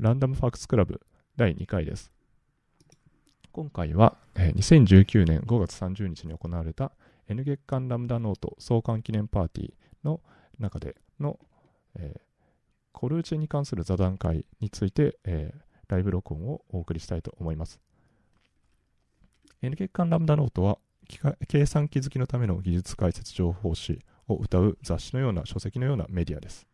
ランダムファクスクラブ第2回です。今回は、えー、2019年5月30日に行われた N 月間ラムダノート創刊記念パーティーの中での、えー、コルーチェに関する座談会について、えー、ライブ録音をお送りしたいと思います。N 月間ラムダノートは計算機好きのための技術解説情報誌を謳う雑誌のような書籍のようなメディアです。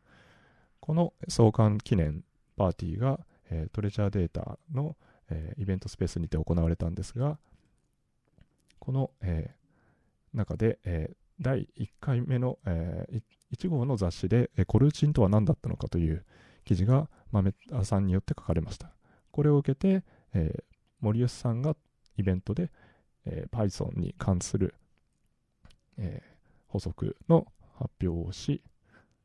この創刊記念パーティーが、えー、トレジャーデータの、えー、イベントスペースにて行われたんですが、この、えー、中で、え第1回目の、え1号の雑誌で、えコルチンとは何だったのかという記事が豆田さんによって書かれました。これを受けて、え森吉さんがイベントで、え Python に関する、え補足の発表をし、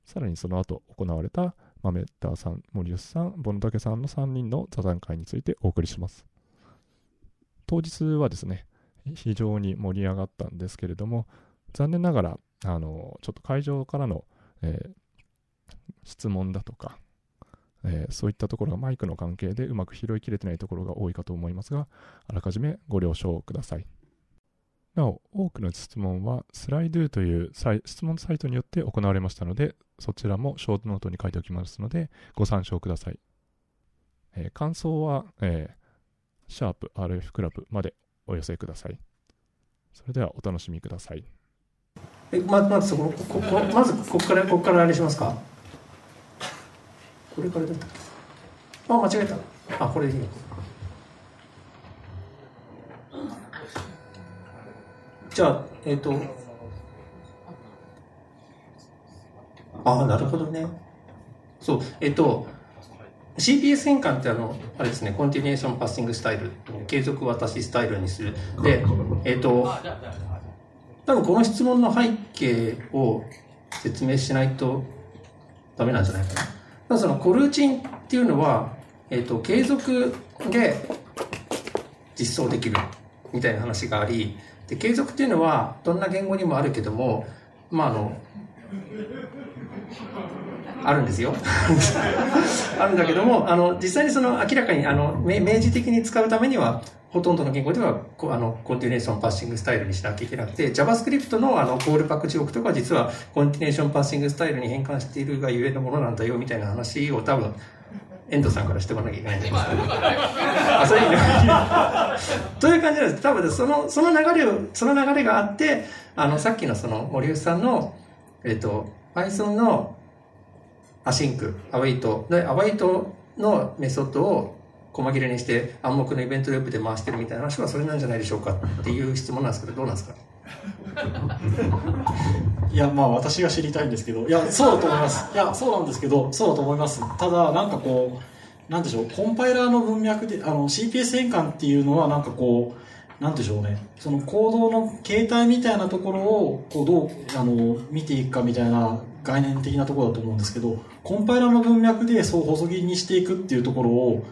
さらにその後行われた豆田さん、森吉さん、ボノタケさんの3人の座談会についてお送りします。当日はですね、非常に盛り上がったんですけれども、残念ながら、あの、ちょっと会場からの、えー、質問だとか、えー、そういったところがマイクの関係でうまく拾いきれてないところが多いかと思いますが、あらかじめご了承ください。なお、多くの質問はスライドゥという質問サイトによって行われましたので、そちらもショートノートに書いておきますので、ご参照ください。えー、感想は、えー、シャープ RF クラブまでお寄せください。それではお楽しみください。えままずそこここまずここからここからあれしますか？これからだったっけあ間違えたあこれでいいよじゃあ、えっ、ー、と、ああ、なるほどね。そう、えっ、ー、と、CPS 変換ってあの、あれですね、コンティニエーションパッシングスタイル、継続渡しスタイルにする。で、えっ、ー、と、多分この質問の背景を説明しないとダメなんじゃないかな。まずそのコルーチンっていうのは、えっ、と、継続で実装できるみたいな話があり、で継続っていうのはどんな言語にもあるけどもまああのあるんですよ。あるんだけどもあの実際にその明らかにあの明示的に使うためにはほとんどの言語ではあのコンティネーションパッシングスタイルにしなきゃいけなくて JavaScript のあのコールパック地獄とか実はコンティネーションパッシングスタイルに変換しているがゆえのものなんだよみたいな話を多分遠藤さんからしてもらわなきゃいけないんですあ、そういうという感じなんです。多分その、その流れを、その流れがあって、あの、さっきのその森内さんの、えっ、と、Python の async、await、で、 await のメソッドを細切れにして暗黙のイベントループで回してるみたいな話はそれなんじゃないでしょうかっていう質問なんですけど、どうなんですかいやまあ私が知りたいんですけどいやそうだと思います。いやそうなんですけどそうだと思います。ただなんかこうなんでしょうコンパイラーの文脈であの CPS 変換っていうのはなんかこうなんでしょうね。その行動の形態みたいなところをこうどうあの見ていくかみたいな概念的なところだと思うんですけどコンパイラーの文脈でそう細切りにしていくっていうところを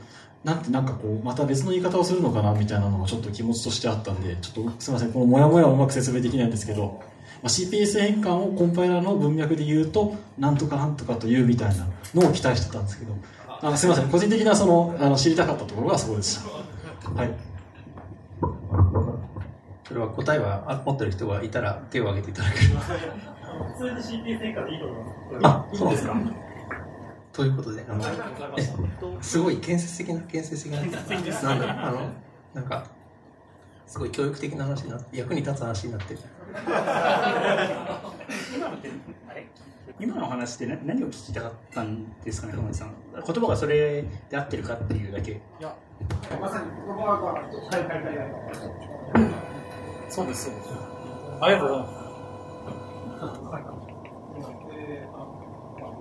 なんてなんかこう、また別の言い方をするのかなみたいなのがちょっと気持ちとしてあったんで、ちょっとすみません、このモヤモヤをうまく説明できないんですけど、まあ、CPS 変換をコンパイラーの文脈で言うと、なんとかなんとかというみたいなのを期待してたんですけど、あのすみません、個人的なその、あの知りたかったところがそこでした。はい。それは答えは持ってる人がいたら手を挙げていただければ。普通に CPS 変換でいいと思います。あ、そうですか。ということで、あの、すごい建設的な、建設的な、なんだあの、なんか、すごい教育的な話になって、役に立つ話になってる。今の話って何を聞きたかったんですかね、浜田さん。言葉がそれで合ってるかっていうだけ。いや、まさに言葉が、はいはいはい。そうです、そうです。ありがとうございます。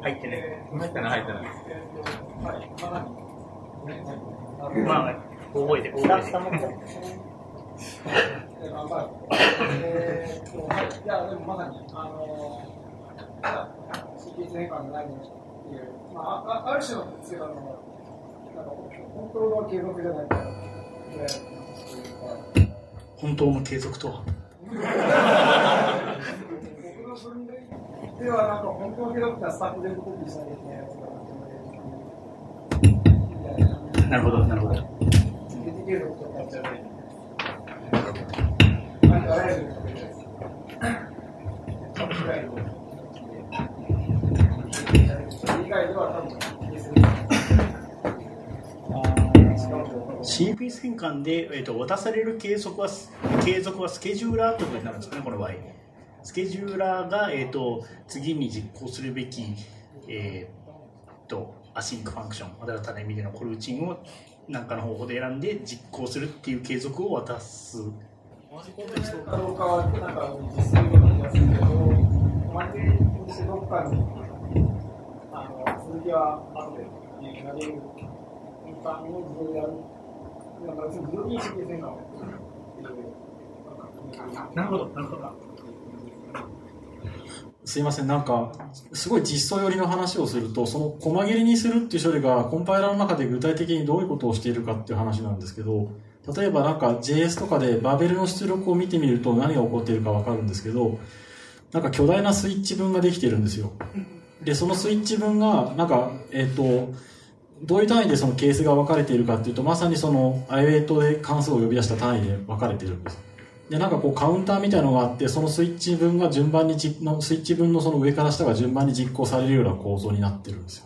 入ってない。入ってない、入ってない。まあ、覚えて、覚えて。いや、でもまさに、あのー、変換のないものっていう、まあ、ある種のあの、なんか、本当の継続じゃないか、本当の継続とは では、なんか本当に広くたスタッフ全部コピーしたりね。なるほど、なるほど。CPS 変換で、えーと、渡される継続は継続はスケジューラーということになるんですかね、この場合。スケジューラーが、えーと、次に実行するべき、えーと、 async function、または狭い意味でのコルーチンを何かの方法で選んで実行するっていう継続を渡す。なるほど、なるほど。すいません、なんか、すごい実装寄りの話をすると、その細切りにするっていう処理がコンパイラーの中で具体的にどういうことをしているかっていう話なんですけど、例えばなんか JS とかでバーベルの出力を見てみると何が起こっているかわかるんですけど、なんか巨大なスイッチ分ができてるんですよ。で、そのスイッチ分が、なんか、えっ、ー、と、どういう単位でそのケースが分かれているかっていうと、まさにその、アイウェイトで関数を呼び出した単位で分かれているんです。で、なんかこうカウンターみたいのがあって、そのスイッチ分が順番にじ、のスイッチ分のその上から下が順番に実行されるような構造になってるんですよ。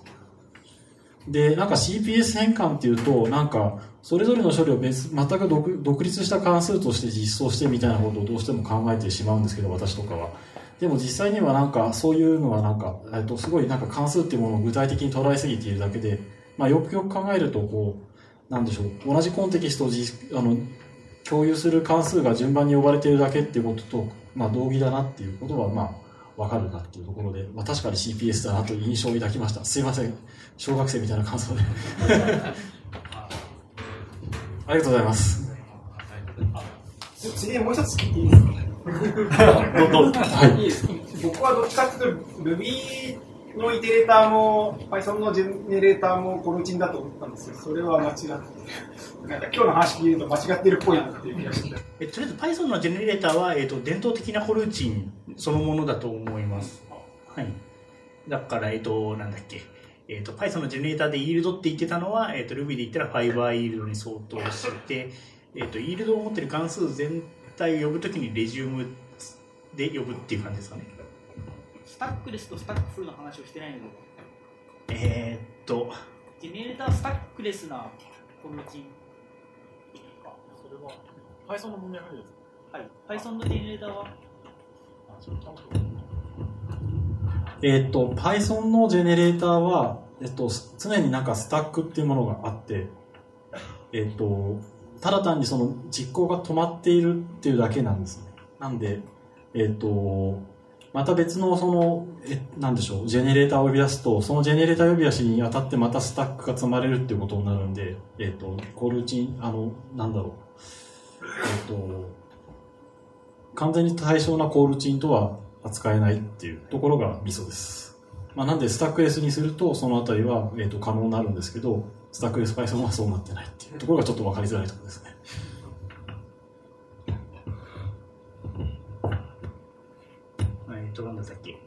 で、なんか CPS 変換っていうと、なんか、それぞれの処理を別、全く独立した関数として実装してみたいなことをどうしても考えてしまうんですけど、私とかは。でも実際にはなんか、そういうのはなんか、えっと、すごいなんか関数っていうものを具体的に捉えすぎているだけで、まあ、よくよく考えると、こう、なんでしょう、同じコンテキストをじあの共有する関数が順番に呼ばれているだけっていうことと、まあ、同義だなっていうことは、まあ、わかるなっていうところで、まあ、確かに CPS だなという印象を抱きました。すいません。小学生みたいな感想で。ありがとうございます。次にもう一つ聞いていいですか はい、僕はどっちかっていうと Ruby のイテレーターも Python のジェネレーターもコルチンだと思ったんですけど、それは間違って、なんか今日の話聞いると間違ってるっぽいなっていう気がして。えとりあえず Python のジェネレーターは、えーと、伝統的なコルチンそのものだと思います。はい。だから、えっ、ー、と、なんだっけ。えっ、ー、と、Python のジェネレーターでイールドって言ってたのは、え、ー、と、Ruby で言ったら Fiber イールドに相当して、えっ、と、イールドを持ってる関数全体を呼ぶときにレジュームで呼ぶっていう感じですかね。 stackless と stackful の話をしてないの？えー、っと。ジェネレーター stackless なコルーチンあそれは Python の文脈ですはい。Python のジェネレーターは？えー、っと Python のジェネレーターは、えっと、常になんかスタックっていうものがあって。えっとただ単にその実行が止まっているっていうだけなんですね。なんでえっとまた別のその、え、なんでしょう、ジェネレーターを呼び出すと、そのジェネレーター呼び出しに当たってまたスタックが積まれるっていうことになるんで、えっ、ー、と、コールチン、あの、なんだろう、えっ、ー、と、完全に対象なコールチンとは扱えないっていうところがミソです。まあ、なんでスタックレスにすると、そのあたりは、えっ、ー、と、可能になるんですけど、スタックレス Python はそうなってないっていうところがちょっとわかりづらいところですね。と、なんだったっけ。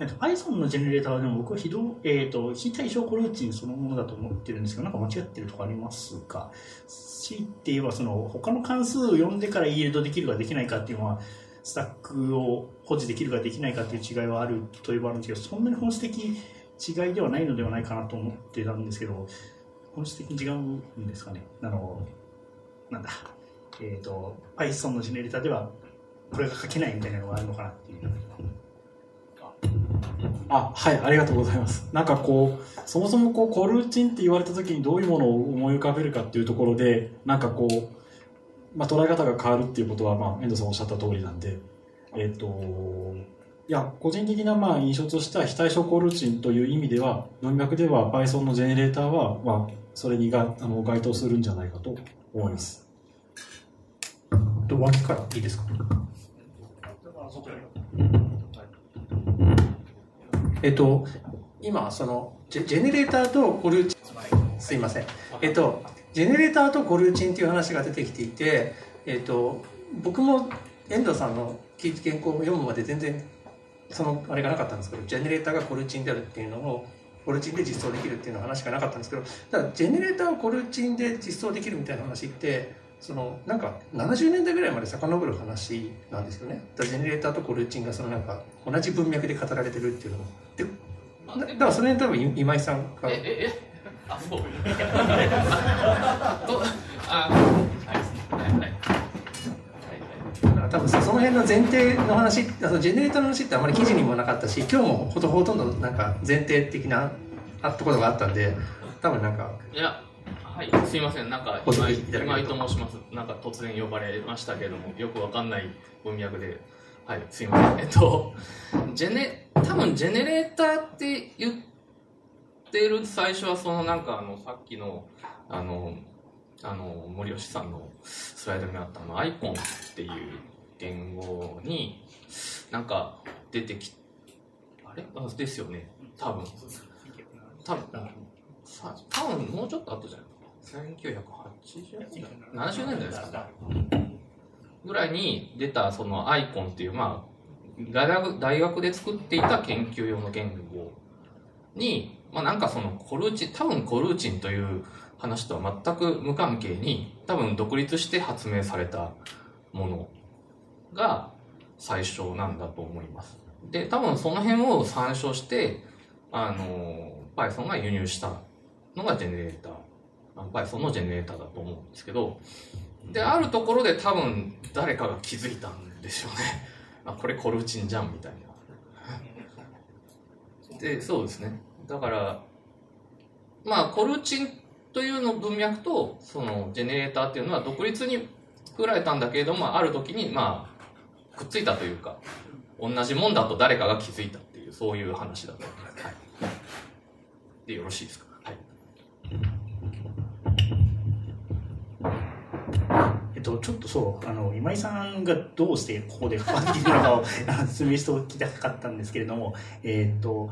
えっと、Python のジェネレーターはでも僕は非同、え、ー、と、非対称コルーチンそのものだと思ってるんですけど、なんか間違ってるとこありますか強いて言えば、その、他の関数を読んでからイールドできるかできないかっていうのは、スタックを保持できるかできないかっていう違いはあるというばあるんですけど、そんなに本質的違いではないのではないかなと思ってたんですけど、本質的に違うんですかね？あの、なんだ。えっ、ー、と、Python のジェネレーターでは、これが書けないみたいなのがあるのかなっていう。あ、はい、ありがとうございます。なんかこう、そもそもこう、コルーチンって言われた時にどういうものを思い浮かべるかっていうところで、なんかこう、まあ、捉え方が変わるっていうことは、まあ、遠藤さんおっしゃった通りなんで、えっ、ー、と、いや、個人的なまあ印象としては非対称コルーチンという意味では、文脈では Python のジェネレーターは、まあ、それにがあの該当するんじゃないかと思います。と脇からいいですか？えっと、今、その、ジェジェネレーターとコルチン、すいません。えっと、ジェネレーターとコルチンっていう話が出てきていて、えっと、僕も遠藤さんの原稿を読むまで全然、その、あれがなかったんですけど、ジェネレーターがコルチンであるっていうのを、コルチンで実装できるっていうの話がなかったんですけどただジェネレーターをコルチンで実装できるみたいな話ってそのなんか70年代ぐらいまで遡る話なんですよねジェネレーターとコルチンがそのなんか同じ文脈で語られてるっていうのもでだだからそれに多分い今井さんがえ、え、え、あ、そう。あと、あ、はい、はい、はい。多分そその辺の前提の話あのジェネレーターの話ってあまり記事にもなかったし今日もほとほとんどなんか前提的なあったことがあったんで多分なんかいや、はい、すいません、なんか今井と申します。なんか突然呼ばれましたけれども、よくわかんない文脈で、はい、すいません。えっと、ジェネ、多分ジェネレーターって言ってる最初はそのなんかあの、さっきの、あの、あの、森吉さんのスライドにあったあの、アイコンっていう言語に、なんか出てき、あれ？あですよね。多分。多分、さ多分もうちょっと後じゃない？1980年代70年代ですか？ぐらいに出たそのアイコンっていう、まあ、大学大学で作っていた研究用の言語に、まあなんかそのコルーチン、多分コルーチンという話とは全く無関係に、多分独立して発明されたものが最初なんだと思います。で、多分その辺を参照して、あの、Python が輸入したのがジェネレーター。Python のジェネレーターだと思うんですけど、で、あるところで多分誰かが気づいたんですよね。あ、これコルチンじゃんみたいな。で、そうですね。だから、まあ、コルチンというの文脈と、そのジェネレーターっていうのは独立に作られたんだけれども、ある時に、まあ、くっついたというか、同じもんだと誰かが気づいたっていう、そういう話だと思います。はい。で、よろしいですか？はい。えっと、ちょっとそう、あの、今井さんがどうしてここで関わっているのかを 説明しておきたかったんですけれども、えっと、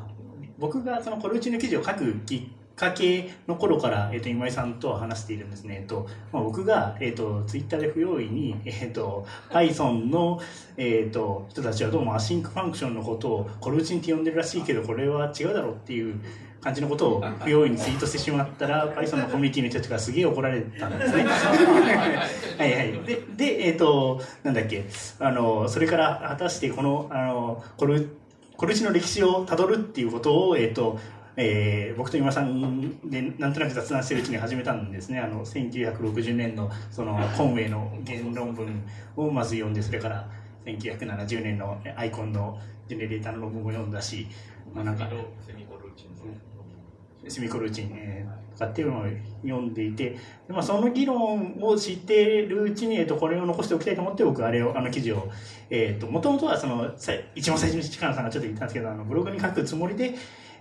僕がそのコルーチンの記事を書くきっかけの頃から、えっと、今井さんとは話しているんですね。えっと、まあ、僕が、えっと、ツイッターで不用意に、えっと、Python の、えっと、人たちはどうも async function のことをコルーチンって呼んでるらしいけど、これは違うだろうっていう感じのことを不用意にツイートしてしまったら、Python のコミュニティの人たちがすげえ怒られたんですね。はいはい。で、で、えっ、と、なんだっけ、あの、それから果たしてこの、あの、コル、コルチの歴史をたどるっていうことを、えっ、と、えー僕と今さんでなんとなく雑談してるうちに始めたんですね。あの、1960年の、その、コンウェイの原論文をまず読んで、それから、1970年のアイコンのジェネレーターの論文を読んだし、まあなんか、セミコルーチンシミコルチン、えーとかっていうのを読んでいて、まあ、その議論を知っているうちに、えっと、これを残しておきたいと思って、僕、あれを、あの記事を、えっと、もともとは、その、一番最初に力さんがちょっと言ったんですけど、あの、ブログに書くつもりで、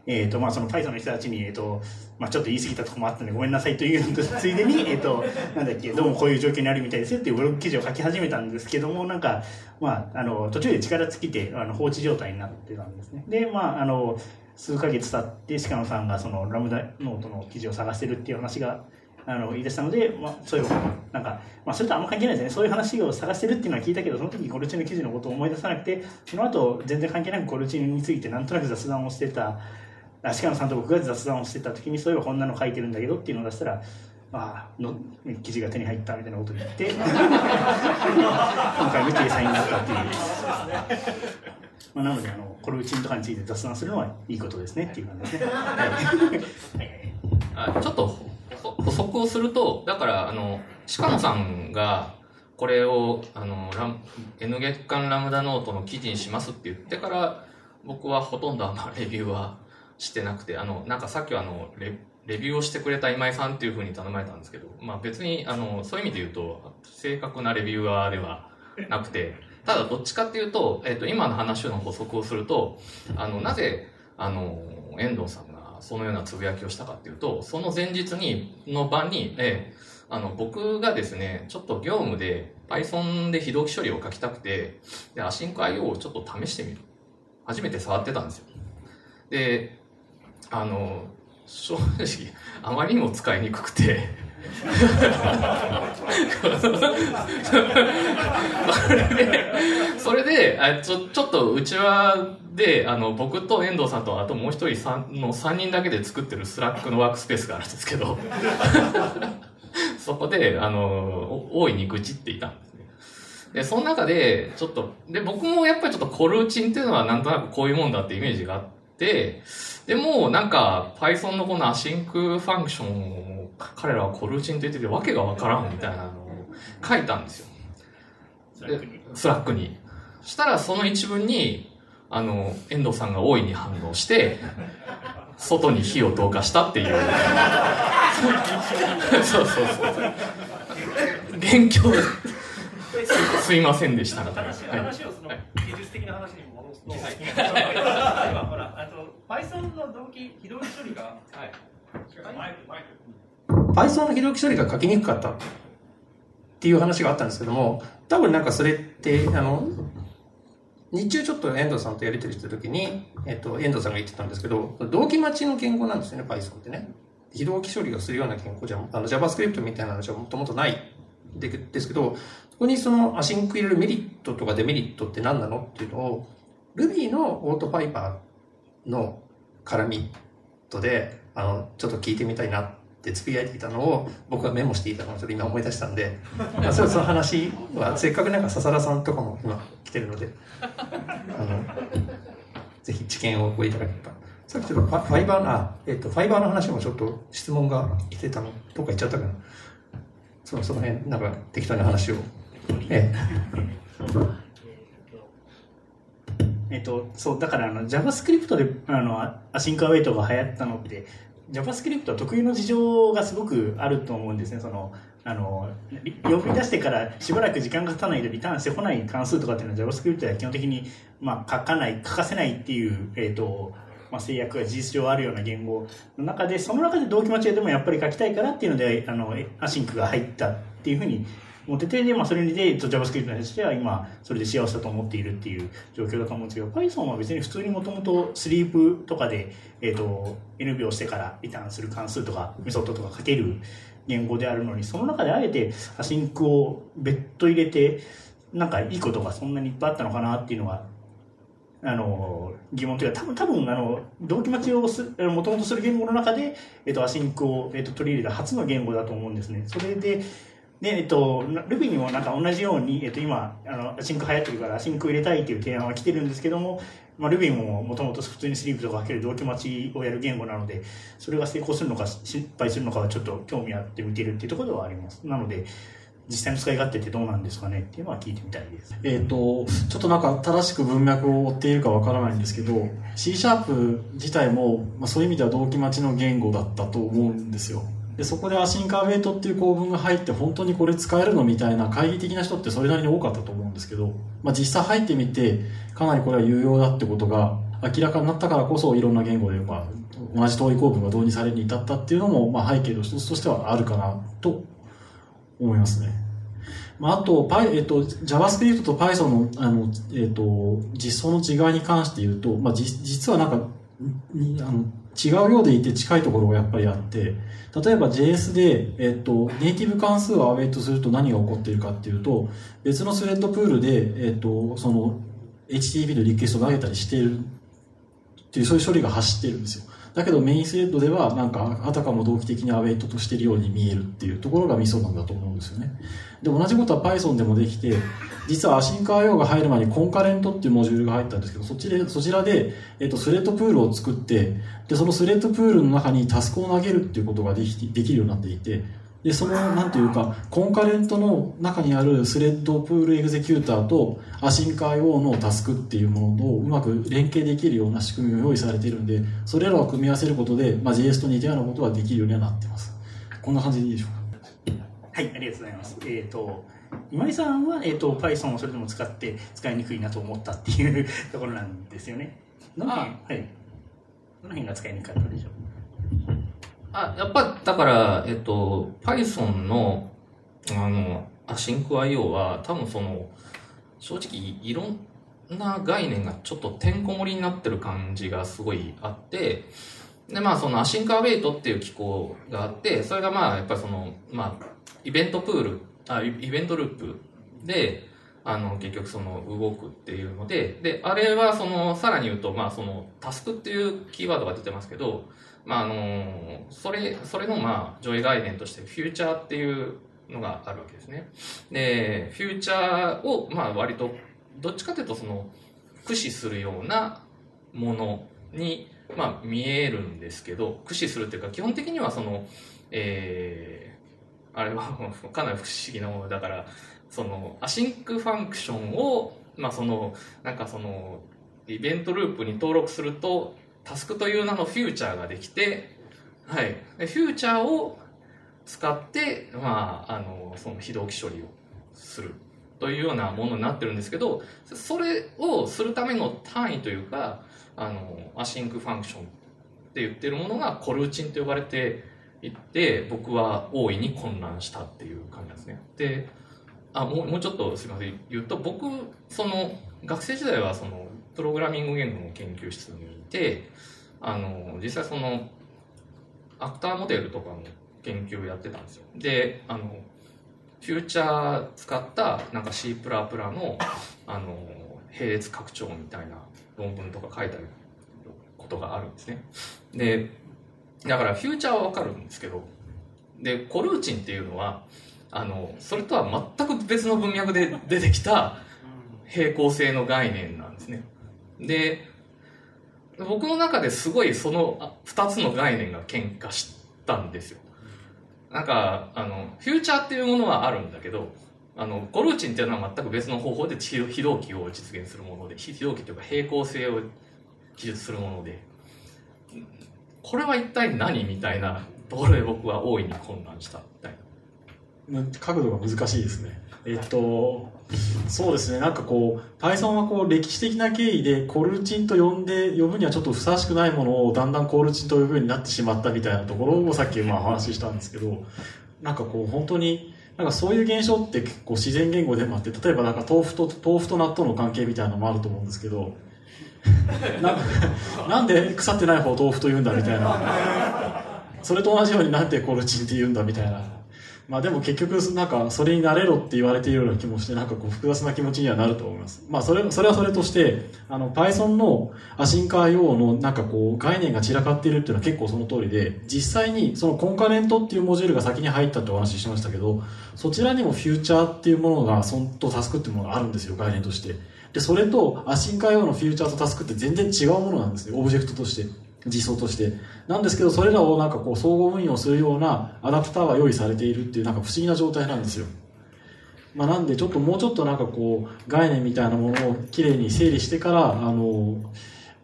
えっと、まあ、その大佐の人たちに、えっと、まあ、ちょっと言い過ぎたとこもあったんで、ごめんなさいというのとついでに、えっと、なんだっけ、どうもこういう状況にあるみたいですよっていうブログ記事を書き始めたんですけども、なんか、まあ、あの、途中で力尽きて、あの、放置状態になってたんですね。で、まあ、あの、数ヶ月経って鹿野さんがそのラムダノートの記事を探してるっていう話があの言い出したので、まあ、そういうなんか、まあ、それとあんま関係ないですねそういう話を探してるっていうのは聞いたけどその時コルチンの記事のことを思い出さなくてその後全然関係なくコルチンについてなんとなく雑談をしてた鹿野さんと僕が雑談をしてた時にそういえばこんなの書いてるんだけどっていうのを出したらああの記事が手に入ったみたいなことを言って 今回の掲載になったっていう。まあ、なのであのコルチンとかについて雑談するのはいいことですねっていう感じですね。はいあちょっと補補足をすると、だから、あの、鹿野さんが、これを、あの、ラム N 月間ラムダノートの記事にしますって言ってから、僕はほとんどあの、レビューはしてなくて、あの、なんかさっきはあの、レレビューをしてくれた今井さんっていうふうに頼まれたんですけど、まあ別に、あの、そういう意味で言うと、正確なレビュアーではなくて、ただどっちかっていうと、えっ、と、今の話の補足をすると、あの、なぜ、あの、遠藤さんがそのようなつぶやきをしたかっていうと、その前日に、の場に、えーあの、僕がですね、ちょっと業務で Python で非同期処理を書きたくて、で、アシンク IO をちょっと試してみる。初めて触ってたんですよ。で、あの、正直、あまりにも使いにくくて、それで、それであちょちょっとうちわで、あの、僕と遠藤さんと、あともう一人の3人だけで作ってる Slack のワークスペースがあるんですけど、そこで、あの、お大いに愚痴っていたんですね。で、その中で、ちょっと、で、僕もやっぱりちょっとコルーチンっていうのはなんとなくこういうもんだってイメージがあって、でも、なんか、Python のこの async function を彼らはコルーチンと言っててわけがわからんみたいなのを書いたんですよ。で Slack に。そしたらその一文に、あの、遠藤さんが大いに反応して、外に火を投下したっていう。そうそうそう。元凶すすいませんでしたみたいな。はい話をその技術的な話に戻すと、今ほら、あと Python の同期、非同期処理が、はい、マイク、マイク。Python の非同期処理が書きにくかったっていう話があったんですけども、多分なんかそれって、あの、日中ちょっと遠藤さんとやり取りしたときに、えっと、遠藤さんが言ってたんですけど、同期待ちの言語なんですよね、Python ってね。非同期処理をするような言語じゃ、あの JavaScript みたいなのじゃもともとないでですけど、そこにそのアシンク入れるメリットとかデメリットって何なのっていうのを、Ruby のオートパイパーの絡みとで、あの、ちょっと聞いてみたいなってつぶやいていたのを僕がメモしていたのをちょっと今思い出したんで、まあ、そその話はせっかくなんか笹田さんとかも今来てるので、あの、ぜひ知見をごいただければ。さっきちょっとファファイバーの、あ、えっ、と、ファイバーの話もちょっと質問が来てたの、どっか行っちゃったかな。その、その辺、なんか適当な話を。えええっと、そう、だからあの JavaScript であの async await が流行ったのって、JavaScript は特有の事情がすごくあると思うんですね。そのあの呼び出してからしばらく時間が経たないとリターンしてこない関数とかっていうのは JavaScript では基本的に、まあ、書かない、書かせないっていう、えっと、まあ、制約が事実上あるような言語の中で、その中で同期待ちでもやっぱり書きたいからっていうので、あの、 async が入ったっていうふうに思ってて、で、まあ、それで、JavaScript の人としては今、それで幸せだと思っているっていう状況だと思うんですけど、Python は別に普通にもともと sleep とかで、えっと、N 秒してからリターンする関数とか、メソッドとか書ける言語であるのに、その中であえて async を別途入れて、なんかいいことがそんなにいっぱいあったのかなっていうのは、あの、疑問というか、多分、多分、あの、同期待ちを、もともとする言語の中で、えっと、 async を、えっと、取り入れた初の言語だと思うんですね。それで、で、えっと、Ruby にもなんか同じように、えっと、今、あの、 async 流行ってるから、 async 入れたいっていう提案は来てるんですけども、まあ、Ruby ももともと普通にスリープとかかける同期待ちをやる言語なので、それが成功するのか失敗するのかはちょっと興味あって見てるっていうところではあります。なので、実際の使い勝手ってどうなんですかねっていうのは聞いてみたいです。えっ、と、ちょっとなんか正しく文脈を追っているかわからないんですけど、C シャープ自体も、まあ、そういう意味では同期待ちの言語だったと思うんですよ。で、そこでアシンカーウェイトっていう構文が入って本当にこれ使えるのみたいな懐疑的な人ってそれなりに多かったと思うんですけど、まあ、実際入ってみて、かなりこれは有用だってことが明らかになったからこそいろんな言語で、まあ、同じ遠い構文が導入されるに至ったっていうのも、まあ、背景の一つとしてはあるかなと思いますね。まあ、あと、Py えっと、JavaScript と Python の、あの、えっと、実装の違いに関して言うと、まあ、実はなんか、にあの違うようでいて近いところがやっぱりあって、例えば JS で、えっと、ネイティブ関数をアウェイトすると何が起こっているかっていうと、別のスレッドプールで、えっと、その、HTTP のリクエストを投げたりしているっていう、そういう処理が走っているんですよ。だけどメインスレッドではなんかあたかも同期的にアウェイトとしてるように見えるっていうところがミソなんだと思うんですよね。で、同じことは Python でもできて、実はアシンカー用が入る前にコンカレントっていうモジュールが入ったんですけど、そっちで、そちらで、えっと、スレッドプールを作って、で、そのスレッドプールの中にタスクを投げるっていうことができできるようになっていて、で、その、なんていうか、 concurrent の中にある ThreadPoolExecutor とアシンク IO のタスクっていうものをうまく連携できるような仕組みを用意されているんで、それらを組み合わせることで、まあ、JS と似たようなことができるようにはなってます。こんな感じでいいでしょうか？はい、ありがとうございます。えっ、と、今井さんは、えっ、と、Python をそれでも使って使いにくいなと思ったっていうところなんですよね。どの辺、はい。どの辺が使いにくかったでしょう？あ、やっぱ、だから、えっと、Python の、あの、 asyncio は、多分その、正直、いろんな概念がちょっとてんこ盛りになってる感じがすごいあって、で、まあ、その async await っていう機構があって、それがまあ、やっぱりその、まあ、イベントプール、あ、イイベントループで、あの、結局その動くっていうので、で、あれはその、さらに言うと、まあ、その、タスクっていうキーワードが出てますけど、まあ、あの、それ、それのまあ、上位概念として、フューチャーっていうのがあるわけですね。で、フューチャーを、まあ、割と、どっちかというと、その、駆使するようなものに、まあ、見えるんですけど、駆使するっていうか、基本的にはその、えー、あれは かなり不思議なものだから、その、 async function を、まあ、その、なんかその、イベントループに登録すると、タスクという名のフューチャーができて、はい。でフューチャーを使って、まあ、あの、その非同期処理をするというようなものになってるんですけど、それをするための単位というか、あの、 async function って言ってるものがコルーチンと呼ばれていって、僕は大いに混乱したっていう感じなんですね。で、あ、もうもうちょっとすみません、言うと、僕、その、学生時代はその、プログラミング言語の研究室にいて、あの、実際その、アクターモデルとかの研究をやってたんですよ。で、あの、フューチャー使ったなんか C++ の、あの、並列拡張みたいな論文とか書いたことがあるんですね。で、だからフューチャーはわかるんですけど、で、コルーチンっていうのは、あの、それとは全く別の文脈で出てきた平行性の概念なんですね。で、僕の中ですごいそのあ二つの概念が喧嘩したんですよ。なんか、あの、フューチャーっていうものはあるんだけど、あの、コルーチンっていうのは全く別の方法で非非同期を実現するもので、非同期というか平行性を記述するもので、これは一体何みたいな ところで僕は大いに混乱したみたいな。角度が難しいですね。えっと、そうですね、なんかこう、Python はこう歴史的な経緯でコルチンと呼んで、呼ぶにはちょっとふさわしくないものをだんだんコルチンと呼ぶようになってしまったみたいなところをさっきまあ話ししたんですけど、なんかこう本当に、なんかそういう現象って結構自然言語でもあって、例えばなんか豆腐と、豆腐と納豆の関係みたいなのもあると思うんですけど、ななんで腐ってない方を豆腐と言うんだみたいな。それと同じようになんでコルチンって言うんだみたいな。まあでも結局なんかそれになれろって言われているような気もしてなんかこう複雑な気持ちにはなると思います。まあそれそれはそれとしてあの Python のアシンカー用のなんかこう概念が散らかっているっていうのは結構その通りで実際にそのコンカレントっていうモジュールが先に入ったってお話ししましたけどそちらにもフューチャーっていうものがそんとタスクっていうものがあるんですよ概念として。でそれとアシンカー用のフューチャーとタスクって全然違うものなんですねオブジェクトとして。実装として。なんですけど、それらをなんかこう、総合運用するようなアダプターが用意されているっていうなんか不思議な状態なんですよ。まあなんで、ちょっともうちょっとなんかこう、概念みたいなものをきれいに整理してから、あの、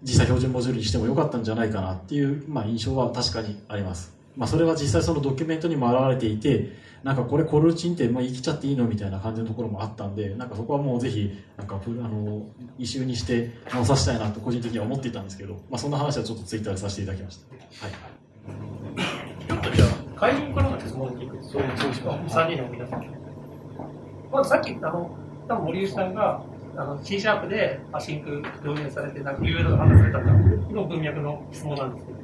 実際標準モジュールにしてもよかったんじゃないかなっていう、まあ印象は確かにあります。まあそれは実際そのドキュメントにも現れていて、なんかこれコルチンってまあ言い切っちゃっていいのみたいな感じのところもあったんで、なんかそこはもうぜひ、なんかプあの、異臭にして直させたいなと個人的には思っていたんですけど、まあそんな話はちょっとツイッターでさせていただきました。はい。ちょっとじゃあ、会員からの質問に行くそうそうしま3人の皆さん。まずさっき、あの、多分森内さんが、あの、C シャープでアシンク導入されて、なんかいろいろ話されたの文脈の質問なんですけど。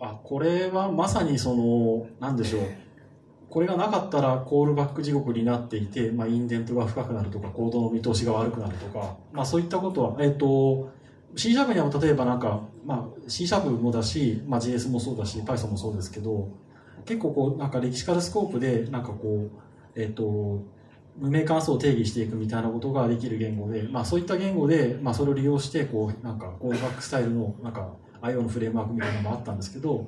あ、これはまさにその、なんでしょう。これがなかったらコールバック地獄になっていて、まあ、インデントが深くなるとか、コードの見通しが悪くなるとか、まあ、そういったことは、えっ、と、C シャープには例えばなんか、まあ、C シャープもだし、まあ、JS もそうだし、Python もそうですけど、結構こう、なんか lexical scope で、なんかこう、えっ、と、無名関数を定義していくみたいなことができる言語で、まあ、そういった言語で、まあ、それを利用して、こう、なんか、コールバックスタイルの、なんか、IO のフレームワークみたいなのもあったんですけど、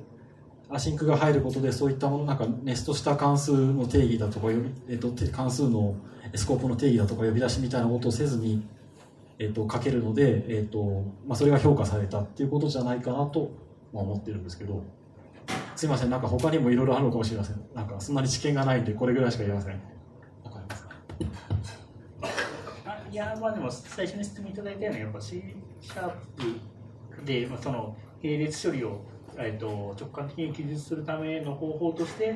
async が入ることでそういったものなんかネストした関数の定義だとか、えっと、関数のスコープの定義だとか呼び出しみたいなことをせずに、えっと、書けるので、えっとまあ、それが評価されたっていうことじゃないかなとまあ思ってるんですけどすいません。なんか他にもいろいろあるのかもしれません。なんかそんなに知見がないんでこれぐらいしか言えません。わかりますか？あいや、まあでも最初に質問いただいたように、やっぱ C シャープで、まあ、その並列処理を、えー、と直感的に記述するための方法として、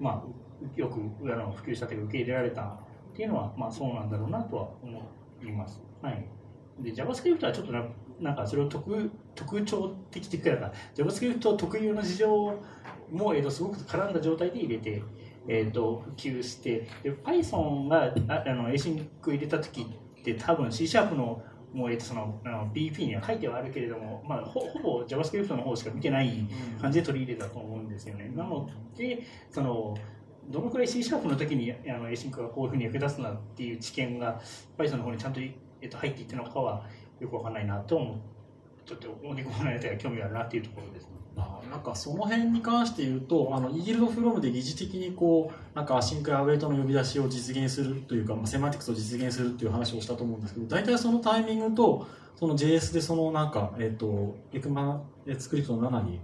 まあ、よくあの普及したというか受け入れられたっていうのは、まあ、そうなんだろうなとは思います。はい、で JavaScript はちょっとななんかそれを特特徴的というか、JavaScript 特有の事情も、えー、とすごく絡んだ状態で入れて、えー、と普及してで Python がああの Async 入れた時って多分 C シャープのもうえーとそのあの BP には書いてはあるけれども、まあ、ほほぼ JavaScript の方しか見てない感じで取り入れたと思うんですよね。なのでそのどのくらい C シャープの時にあの Async がこういうふうに役立つなっていう知見が Python の方にちゃんと,、えー、と入っていったのかはよくわかんないなと思うちょっと鬼込まれたら興味あるなっていうところですね。なんかその辺に関して言うと、あの、 yield from で疑似的にこう、なんか async や await の呼び出しを実現するというか、まあ、 semantics を実現するっていう話をしたと思うんですけど、大体そのタイミングと、その JS でそのなんか、えっ、と、 ECMAScript の7に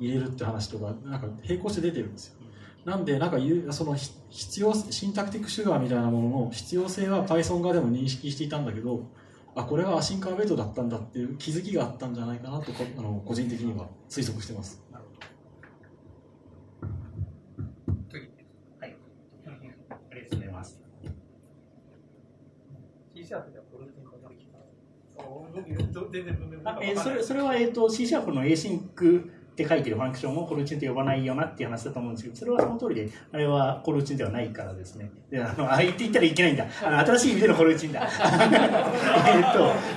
入れるって話とか、なんか並行して出てるんですよ。なんで、なんか、その必要、 syntactic sugar みたいなものの必要性は Python 側でも認識していたんだけど、あ、これは async await だったんだっていう気づきがあったんじゃないかなと、あの個人的には推測してます。はい。ありがとうございます。C シャープではコルティンが出てきた。そう僕全然文明あえーそれそれは、えー、と C シャープの Async って書いてるファンクションをコルチンと呼ばないよなっていう話だと思うんですけど、それはその通りで、あれはコルチンではないからですね。で、あの、あ、言って言ったらいけないんだ。あの、新しい意味でのコルチンだ。えっ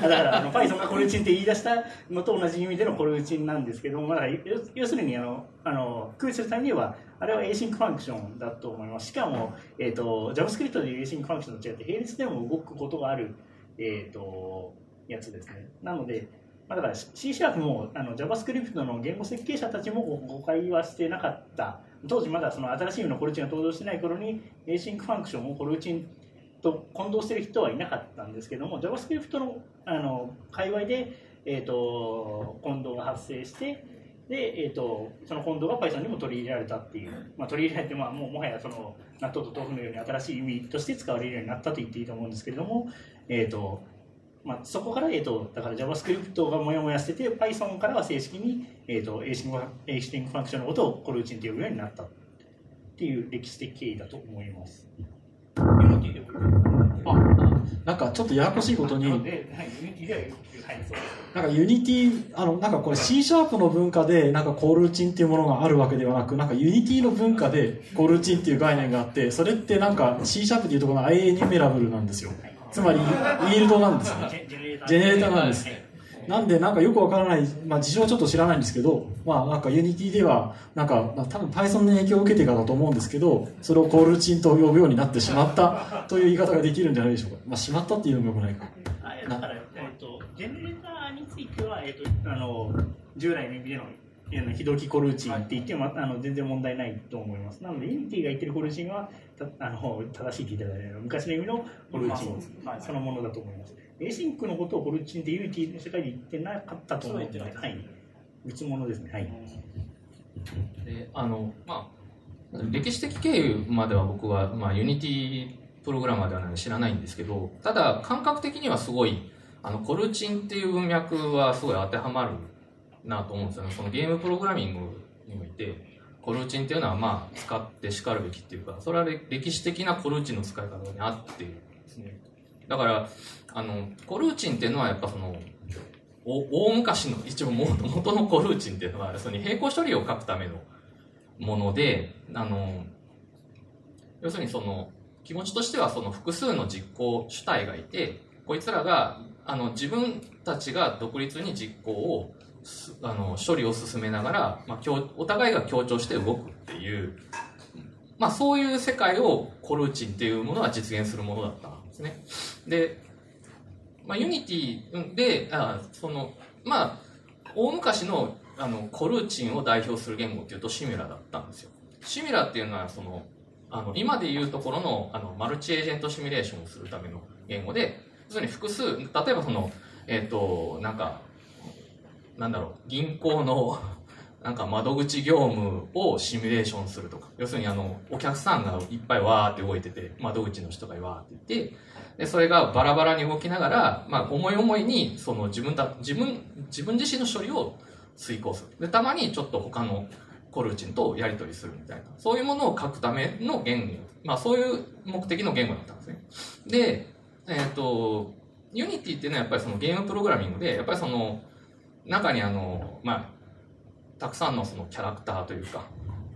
と、だから、あの、Python がコルチンって言い出したのと同じ意味でのコルチンなんですけども、まあ、要要するに、あの、あの、クーセルさんには、あれは Async ファンクションだと思います。しかも、えっ、と、JavaScript でいう Async ファンクションと違って、並列でも動くことがある、えっ、と、やつですね。なので、まあ、だから C シャープもあの JavaScript の言語設計者たちも誤解はしてなかった。当時まだその新しいのコルチンが登場してない頃に Async ファンクションをコルチンと混同してる人はいなかったんですけども JavaScript のあの界隈で、えー、と混同が発生してで、えー、とその混同が Python にも取り入れられたっていう、まあ、取り入れられて、まあ、もうもはやその納豆と豆腐のように新しい意味として使われるようになったと言っていいと思うんですけれども、えーとまあ、そこから、えー、とだから JavaScript がもやもやしてて Python からは正式に、えー、と Async ファンクションのことをコルチンと呼ぶようになったっていう歴史的経緯だと思います。なんかちょっとややこしいことに、なんか Unity、あの、なんかこれ C シャープの文化で、なんかコールーチンっていうものがあるわけではなく、なんか Unity の文化でコールーチンっていう概念があって、それってなんか C シャープでいうところの IA エニュメラブルなんですよ。つまり、 yield なんですね。ジェネレーターなんです。なんで、なんかよくわからない、まあ事情はちょっと知らないんですけど、まあなんか Unity では、なんか、まあ多分 Python の影響を受けてからだと思うんですけど、それをコールーチンと呼ぶようになってしまったという言い方ができるんじゃないでしょうか。まあしまったっていうのもよくないか。あだから、えっと、ジェネレーターについては、えっと、あの従来の意味でのあの非同期コルーチンって言っても、あの全然問題ないと思います。なので、 Unity が言ってるコルーチンはたあの正しいって言いたら昔の意味のコルーチンそのものだと思います。 async のことをコルーチンって Unity の世界で言ってなかったと思うので、はい、別物ですね。はい。であのまあ歴史的経緯までは僕は、まあ、 Unity プログラマーではないので知らないんですけどただ感覚的にはすごいあのコルーチンっていう文脈はすごい当てはまるなと思うんですよね。そのゲームプログラミングにおいてコルーチンっていうのはまあ使ってしかるべきっていうかそれは歴史的なコルーチンの使い方にあってですね。だからあのコルーチンっていうのはやっぱそのお大昔の一応元のコルーチンっていうのはその並行処理を書くためのものであの要するにその気持ちとしてはその複数の実行主体がいてこいつらがあの自分たちが独立に実行をあの処理を進めながら、まあ、お互いが協調して動くっていう、まあ、そういう世界をコルーチンっていうものが実現するものだったんですね。で、まあ、 Unity であそのまあ大昔のあのコルーチンを代表する言語っていうと Simula だったんですよ。 Simula っていうのはそのあの今でいうところのあのマルチエージェントシミュレーションをするための言語で要するに複数例えばそのえっ、となんかなんだろう銀行の なんか窓口業務をシミュレーションするとか。要するにあのお客さんがいっぱいわーって動いてて窓口の人がわーって言ってでそれがバラバラに動きながら、まあ、思い思いにその自分た自分自分自身の処理を遂行する。でたまにちょっと他のコルチンとやり取りするみたいな。そういうものを書くための言語、まあ、そういう目的の言語だったんですね。で、えっと Unity っていうのはやっぱりそのゲームプログラミングで、やっぱりその、中にあの、まあ、たくさんのそのキャラクターというか、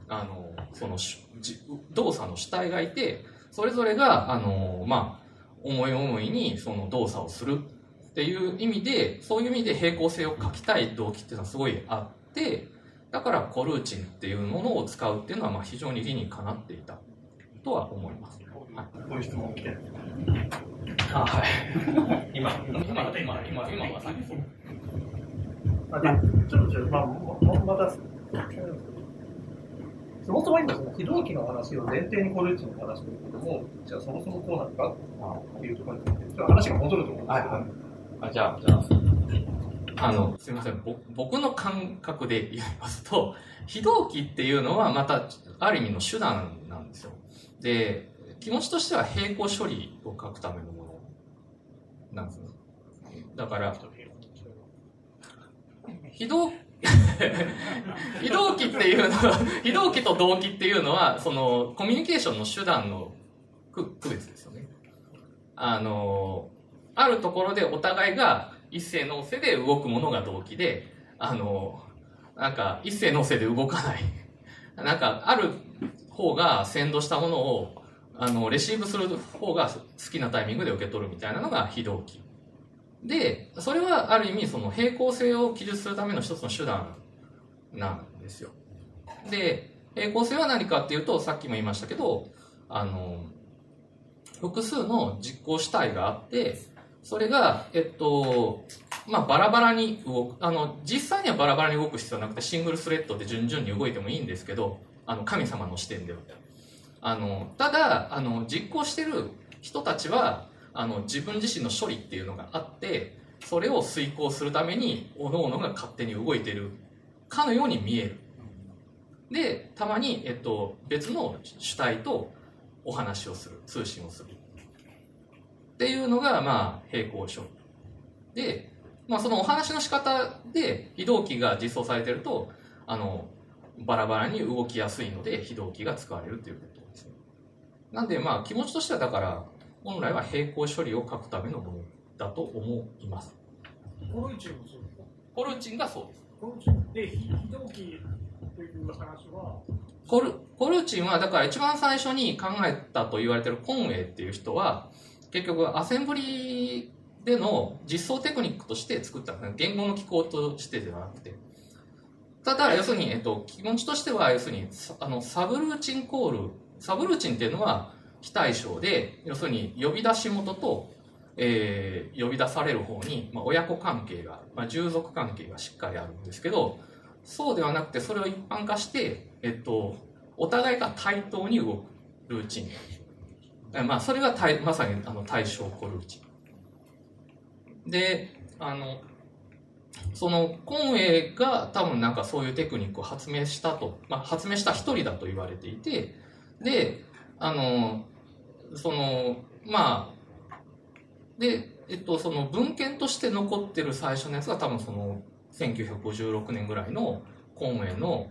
あの、そのしじ動作の主体がいて、それぞれが、あの、まあ、思い思いにその動作をするっていう意味で、そういう意味で並行性を書きたい動機っていうのはすごいあって、だからコルーチンっていうものを使うっていうのはまあ非常に理にかなっていたとは思います。はい、こういう質問来てる。あ、はい。今、今、今、今、今、今まさにそう。あで、ちょっとじゃあ、まあ、また、そもそも今、その非同期の話を前提にコルーチの話をするけども、じゃあそもそもこうなのかっていうところについて、ちょっと話が戻ると思うんですけど、あじゃあ、じゃあ、あの、すみません。ぼ僕の感覚で言いますと、非同期っていうのはまた、ある意味の手段なんですよ。で、気持ちとしては並行処理を書くためのものなんですね。だから、非同、非同期っていうのは、非同期と同期っていうのは、その、コミュニケーションの手段の区別ですよね。あの、あるところでお互いが一斉のせで動くものが動機で、あの、なんか一斉のせで動かない。なんかある方が先導したものを、あの、レシーブする方が好きなタイミングで受け取るみたいなのが非同期。で、それはある意味その平行性を記述するための一つの手段なんですよ。で、平行性は何かっていうと、さっきも言いましたけど、あの、複数の実行主体があって、それが、えっと、まあ、バラバラに動く。あの、実際にはバラバラに動く必要はなくて、シングルスレッドで順々に動いてもいいんですけど、あの、神様の視点では。あの、ただ、あの、実行してる人たちは、あの、自分自身の処理っていうのがあって、それを遂行するために、各々が勝手に動いてるかのように見える。で、たまに、えっと、別の主体とお話をする、通信をする。っていうのが、まあ、並行処理。で、まあ、そのお話の仕方で非同期が実装されてると、あの、バラバラに動きやすいので、非同期が使われるということですね。なんで、まあ、気持ちとしては、だから、本来は並行処理を書くためのものだと思います。コルーチンもそうですか？コルーチンがそうです。コルーチンで、非同期という話は、コルコルーチンは、だから一番最初に考えたと言われてるコンウェイっていう人は、結局アセンブリでの実装テクニックとして作ったんですね。言語の機構としてではなくて。ただ、要するに、えっと、気持ちとしては、要するに、さあの、サブルーチンコール、サブルーチンっていうのは非対称で、要するに呼び出し元と、えー呼び出される方に、まあ、親子関係が、まあ、従属関係がしっかりあるんですけど、そうではなくて、それを一般化して、えっと、お互いが対等に動くルーチン。まあ、それが対まさにあの対象コルーチン。で、あの、そのコンウェイが多分なんかそういうテクニックを発明したと、まあ、発明した一人だと言われていて、で、あの、その、まあ、で、えっと、その文献として残ってる最初のやつが多分その1956年ぐらいのコンウェイの、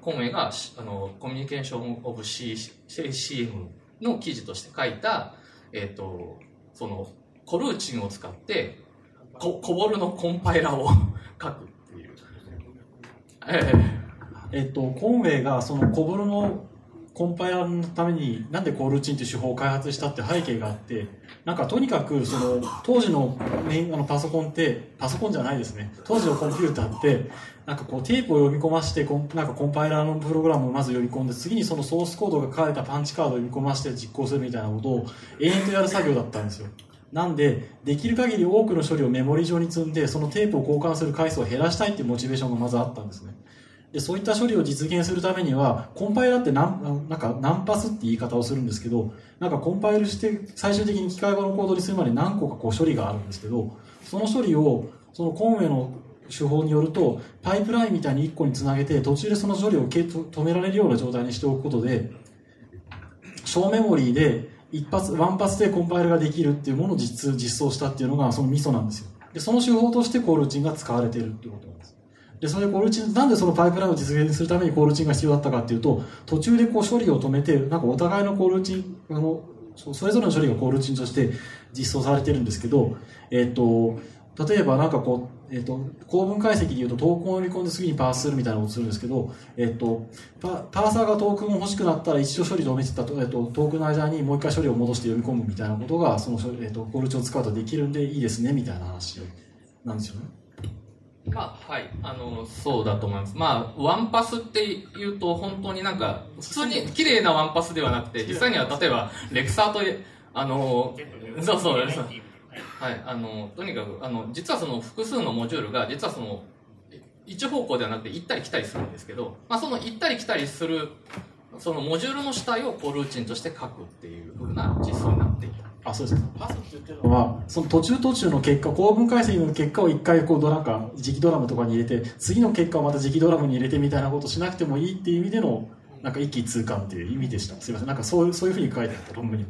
コンウェイがあのコミュニケーション・オブ・ C- CM の記事として書いた、えっと、そのコルーチンを使ってココボルのコンパイラを 書くっていう。ええっと、コンウェイがそのコボルのコンパイラーのためになんでコールチンという手法を開発したって背景があってなんかとにかくその当時のメインあのパソコンってパソコンじゃないですね当時のコンピューターってなんかこうテープを読み込ませてコンなんかコンパイラーのプログラムをまず読み込んで次にそのソースコードが書かれたパンチカードを読み込ませて実行するみたいなことを永遠とやる作業だったんですよなんで、できる限り多くの処理をメモリ上に積んで、そのテープを交換する回数を減らしたいっていうモチベーションがまずあったんですね。で、そういった処理を実現するためには、コンパイラーってなんなんか何パスって言い方をするんですけど、なんかコンパイルして最終的に機械語のコードにするまで何個かこう処理があるんですけど、その処理を、そのコンウェイの手法によると、パイプラインみたいに1個につなげて、途中でその処理をけ止められるような状態にしておくことで、小メモリーで一発、ワンパスでコンパイルができるっていうものを実実装したっていうのがそのミソなんですよ。で、その手法としてコールチンが使われているってことなんです。で、それでコールチン、なんでそのパイプラインを実現するためにコールチンが必要だったかっていうと、途中でこう処理を止めて、なんかお互いのコールチン、あの、それぞれの処理がコールチンとして実装されてるんですけど、えっ、と、例えばなんかこう、えっ、と、構文解析で言うとトークンを読み込んで次にパースするみたいなことをするんですけど、えっ、と、パパーサーがトークンを欲しくなったら一度処理止めてたと、えっ、と、トークンの間にもう一回処理を戻して読み込むみたいなことが、その、えっ、と、コールチンを使うとできるんでいいですね、みたいな話なんですよね。まあ、はい。あの、そうだと思います。まあ、ワンパスっていうと、本当になんか、普通に綺麗なワンパスではなくて、実際には例えば、レクサーと、あの、そうそう、はい。あの、とにかく、あの、実はその複数のモジュールが、実はその、一方向ではなくて行ったり来たりするんですけど、まあ、その行ったり来たりする、そのモジュールの主体をコルーチンとして書くっていう風な実装になっていた。あ、そうです。パスって言ってるの？は、その途中途中の結果、構文解析の結果を一回こうドラか、磁気ドラムとかに入れて、次の結果をまた磁気ドラムに入れてみたいなことしなくてもいいっていう意味での、なんか一気通貫っていう意味でした。すいません。なんかそういう、そういうふうに書いてあった論文に。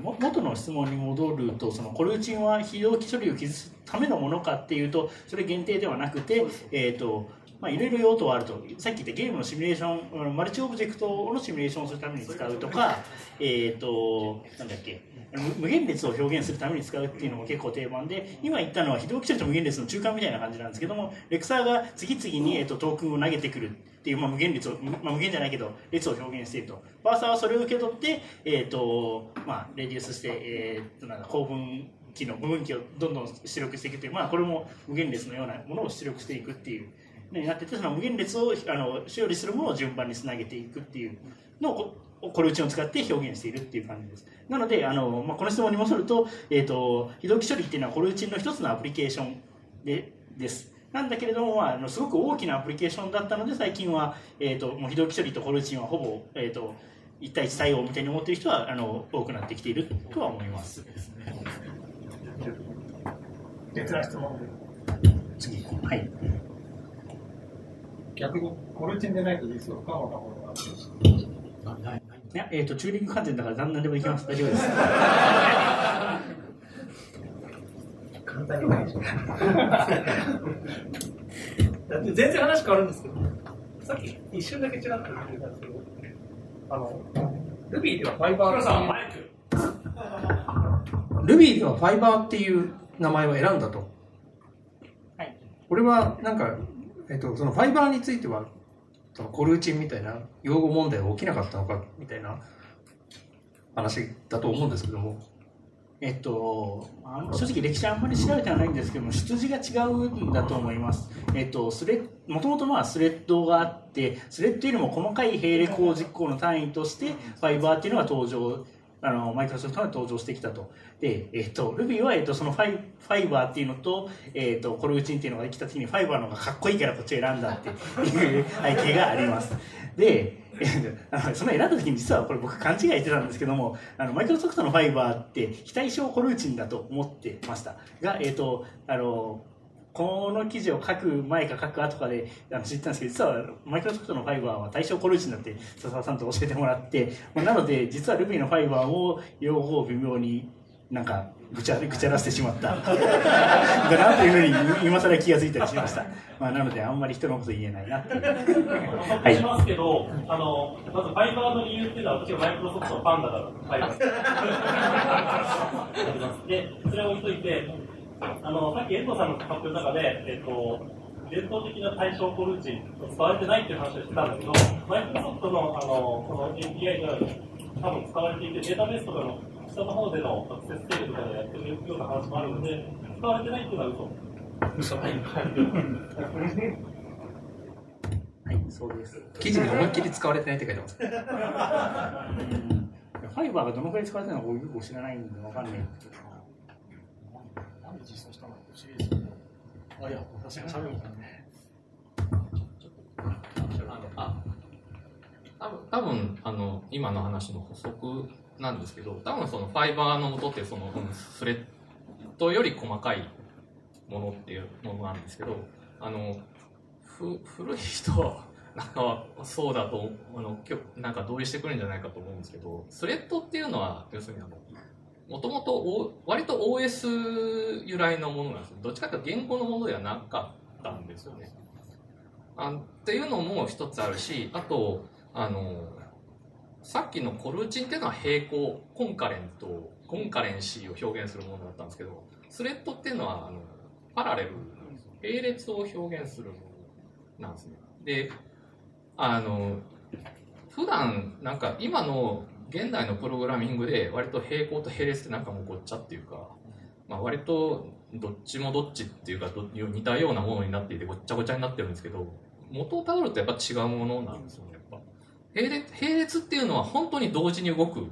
も元の質問に戻るとそのコルチンは非同期処理を傷つすためのものかっていうとそれ限定ではなくて、えーとまあ、いろいろ用途はあると。さっき言ったゲームのシミュレーションマルチオブジェクトのシミュレーションをするために使うとか、えー、となんだっけ無無限列を表現するために使うっていうのも結構定番で今言ったのは非同期処理と無限列の中間みたいな感じなんですけどもレクサーが次々に、えー、とトークンを投げてくるっていう、まあ、無限列を、まあ、無限じゃないけど列を表現していると。バーサーはそれを受け取って、えーとまあ、レデュースして、えー、となんか構文機の部分機をどんどん出力していくという、まあ、これも無限列のようなものを出力していくっていうのになっててその無限列をあの処理するものを順番につなげていくっていうのをここれうちを使って表現しているっていう感じです。なので、あのまあ、この質問に戻ると、えと、非同期処理っていうのはこれうちの一つのアプリケーションでです。なんだけれども、まあ、あのすごく大きなアプリケーションだったので、最近は、えと、もう非同期処理とコルチンはほぼ、えっ、ー、と、1対1対応みたいに思っている人は、あの、多くなってきているとは思います。別な質問次。はい。逆に、コルチンでないと実装不可能なものがあるいや、えっ、ー、と、チューリング完全だから何でもできます。大丈夫です。簡単にないでしょ。だって全然話変わるんですけど、さっき一瞬だけちらっと言ってたんですけど、あの、ルビーではファイバールビーではファイバーっていう名前を選んだと。はい。これは、なんか、えっと、そのファイバーについては、そのコルーチンみたいな用語問題が起きなかったのかみたいな話だと思うんですけども。えっと、あの正直歴史あんまり調べてはないんですけども、出自が違うんだと思います。えっと、スレもともとまあスレッドがあって、スレッドよりも細かい並列行実行の単位として、ファイバーっていうのが登場、あの、マイクロソフトが登場してきたと。で、えっと、Ruby は、えっと、そのファイファイバーっていうのと、えっと、コルーチンっていうのができた時に、ファイバーの方がかっこいいからこっちを選んだっていう 背景があります。で、あ のその選んだ時に実はこれ僕勘違いしてたんですけども、あの、マイクロソフトのファイバーって非対称コルーチンだと思ってました。が、えっと、あの、この記事を書く前か書く後かであの知ったんですけど、実はマイクロソフトのファイバーは対象コルーチンだって笹沢さんと教えてもらって、まあなので実は Ruby のファイバーを両方微妙になんかぐちゃぐちゃらせてしまった。だなというふうに今更気がついたりしました。まあなのであんまり人のこと言えないなっていう。はい。しますけど、あの、まずファイバーの理由っていうのは私はマイクロソフトのファンだから、ファイバー。で、それを置いといて、あの、さっき遠藤さんの発表の中で、えっと、伝統的な対象コルーチン使われてないっていう話をしてたんだけど、マイクロソフトのあのこの API が多分使われていて、データベースとかの下の方でのアクセス経路とかでやってるような話もあるので、使われてないっていうのは嘘。嘘。はい。はい、そうです。記事に思いっきり使われてないって書いてます。ファイバーがどのくらい使われてるのか僕よく知らないんでわかんないんですけど。実装したの不思議ですけど。あ、いや、私が喋るからね。あ多分多分あの今の話の補足なんですけど多分そのファイバーの元ってそのスレッドより細かいものっていうものなんですけどあのふ古い人はなんかそうだとあのなんか同意してくるんじゃないかと思うんですけどスレッドっていうのは要するにあのもともと割と OS 由来のものなんですどっちかというと言語のものではなかったんですよね。あっていうのも一つあるしあとあのさっきのコルチンっていうのは平行コンカレントコンカレンシーを表現するものだったんですけどスレッドっていうのはあのパラレル並列を表現するものなんですね。であの普段なんか今の現代のプログラミングで割と平行と並列ってなんかもうごっちゃっていうか、まあ、割とどっちもどっちっていうか似たようなものになっていてごっちゃごちゃになってるんですけど元をたどるとやっぱ違うものなんですよねやっぱ。並列並列っていうのは本当に同時に動く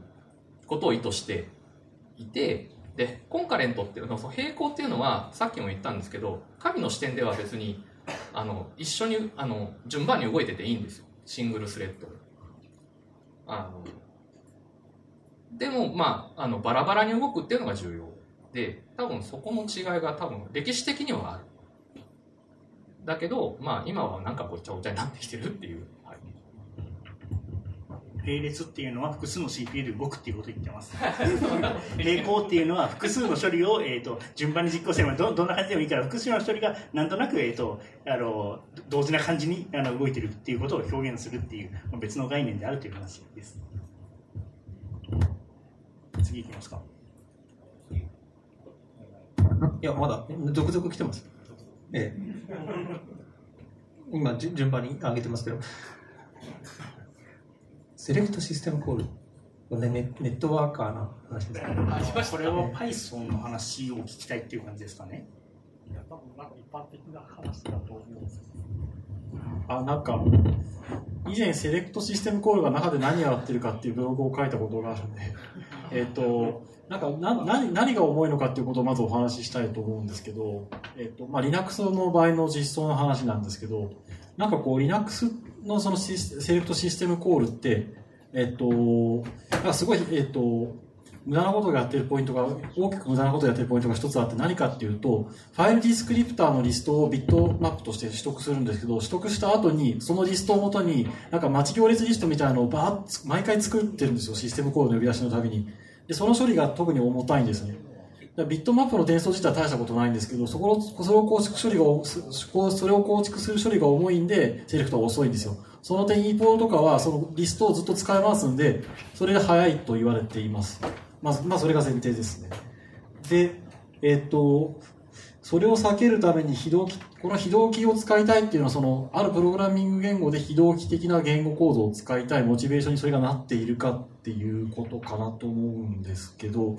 ことを意図していてでコンカレントっていうのはその並行っていうのはさっきも言ったんですけど神の視点では別にあの一緒にあの順番に動いてていいんですよ。シングルスレッド。あのでもまああのバラバラに動くっていうのが重要で多分そこの違いが多分歴史的にはあるだけどまあ今はなんかごちゃごちゃになってきてるっていう、はい、並列っていうのは複数の CPU で動くっていうことを言ってます。並行っていうのは複数の処理を、えー、と順番に実行すればどどんな感じでもいいから複数の処理がなんとなく、えー、とあの同時な感じにあの動いてるっていうことを表現するっていう別の概念であるという話です。次いきますか。いや、まだ、続々来てます。ええ。今、順番に上げてますけど。セレクトシステムコール。これね、ネネットワーカーの話ですかね。これは Python の話を聞きたいっていう感じですかね。いや、多分なんか一般的な話だと思うんですけど。あ、なんか、以前セレクトシステムコールが中で何やってるかっていうブログを書いたことがあるんで、えっと、なんかな何何が重いのかっていうことをまずお話ししたいと思うんですけど、えっと、まあ Linux の場合の実装の話なんですけど、なんかこう Linux のそのシスセレクトシステムコールって、えっと、なんかすごい、えっと、無駄なことをやってるポイントが、大きく無駄なことをやってるポイントが一つあって何かっていうと、ファイルディスクリプターのリストをビットマップとして取得するんですけど、取得した後に、そのリストをもとに、なんか待ち行列リストみたいなのをバーッ毎回作ってるんですよ、システムコールの呼び出しのたびに。で、その処理が特に重たいんですね。ビットマップの転送自体は大したことないんですけど、そこの、それを構築処理が、それを構築する処理が重いんで、セレクトが遅いんですよ。その点 e ポーとかは、そのリストをずっと使い回すんで、それで早いと言われています。まず、まあ、それが前提ですね。で、えっと、それを避けるために非同期、この非同期を使いたいっていうのは、その、あるプログラミング言語で非同期的な言語構造を使いたいモチベーションにそれがなっているかっていうことかなと思うんですけど、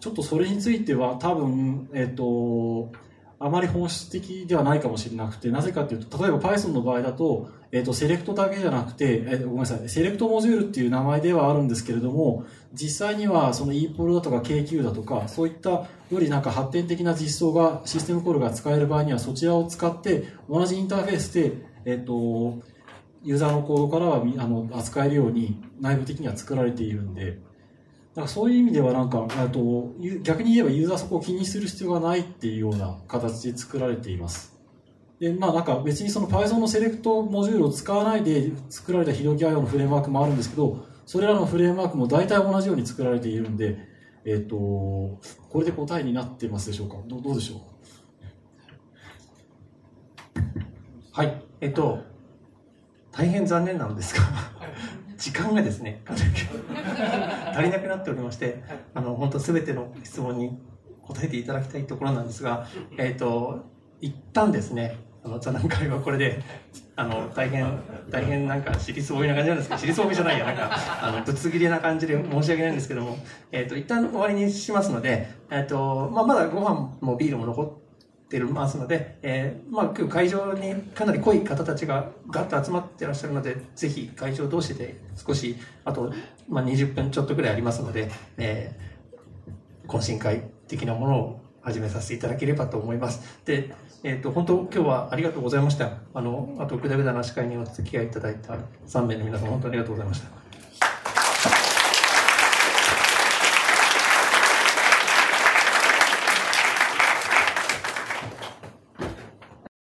ちょっとそれについては多分、えっと、あまり本質的ではないかもしれなくて、なぜかというと、例えば Python の場合だと、えっと、セレクトだけじゃなくて、えごめんなさい、セレクトモジュールっていう名前ではあるんですけれども、実際にはその ePol だとか KQ だとか、そういったよりなんか発展的な実装が、システムコールが使える場合には、そちらを使って、同じインターフェースで、えっと、ユーザーのコードからはあの扱えるように内部的には作られているんで、だからそういう意味ではなんか、と逆に言えばユーザーそこを気にする必要がないっていうような形で作られています。で、まあなんか別にその Python のセレクトモジュールを使わないで作られた非同期 IO のフレームワークもあるんですけど、それらのフレームワークも大体同じように作られているんで、えっ、と、これで答えになってますでしょうか？どうどうでしょう？はい。えっと、大変残念なのですが、時間がですね、足りなくなっておりまして、あの、本当すべての質問に答えていただきたいところなんですが、えっと、一旦ですね、あの、座談会はこれで、あの、大変、大変なんか、尻すぼみな感じなんですけど、尻すぼみじゃないや、なんか、あの、ぶつ切りな感じで申し訳ないんですけども、えっと、一旦終わりにしますので、えっと、まあ、まだご飯もビールも残ってるますので、えーまあ、今日会場にかなり濃い方たちがガッと集まってらっしゃるので、ぜひ会場同士で少し、あと、まあ、20分ちょっとぐらいありますので、えー懇親会的なものを始めさせていただければと思います。で、えっ、と、本当今日はありがとうございました。あの、あと、ぐだぐだな司会にお付き合いいただいた3名の皆様、本当にありがとうございました。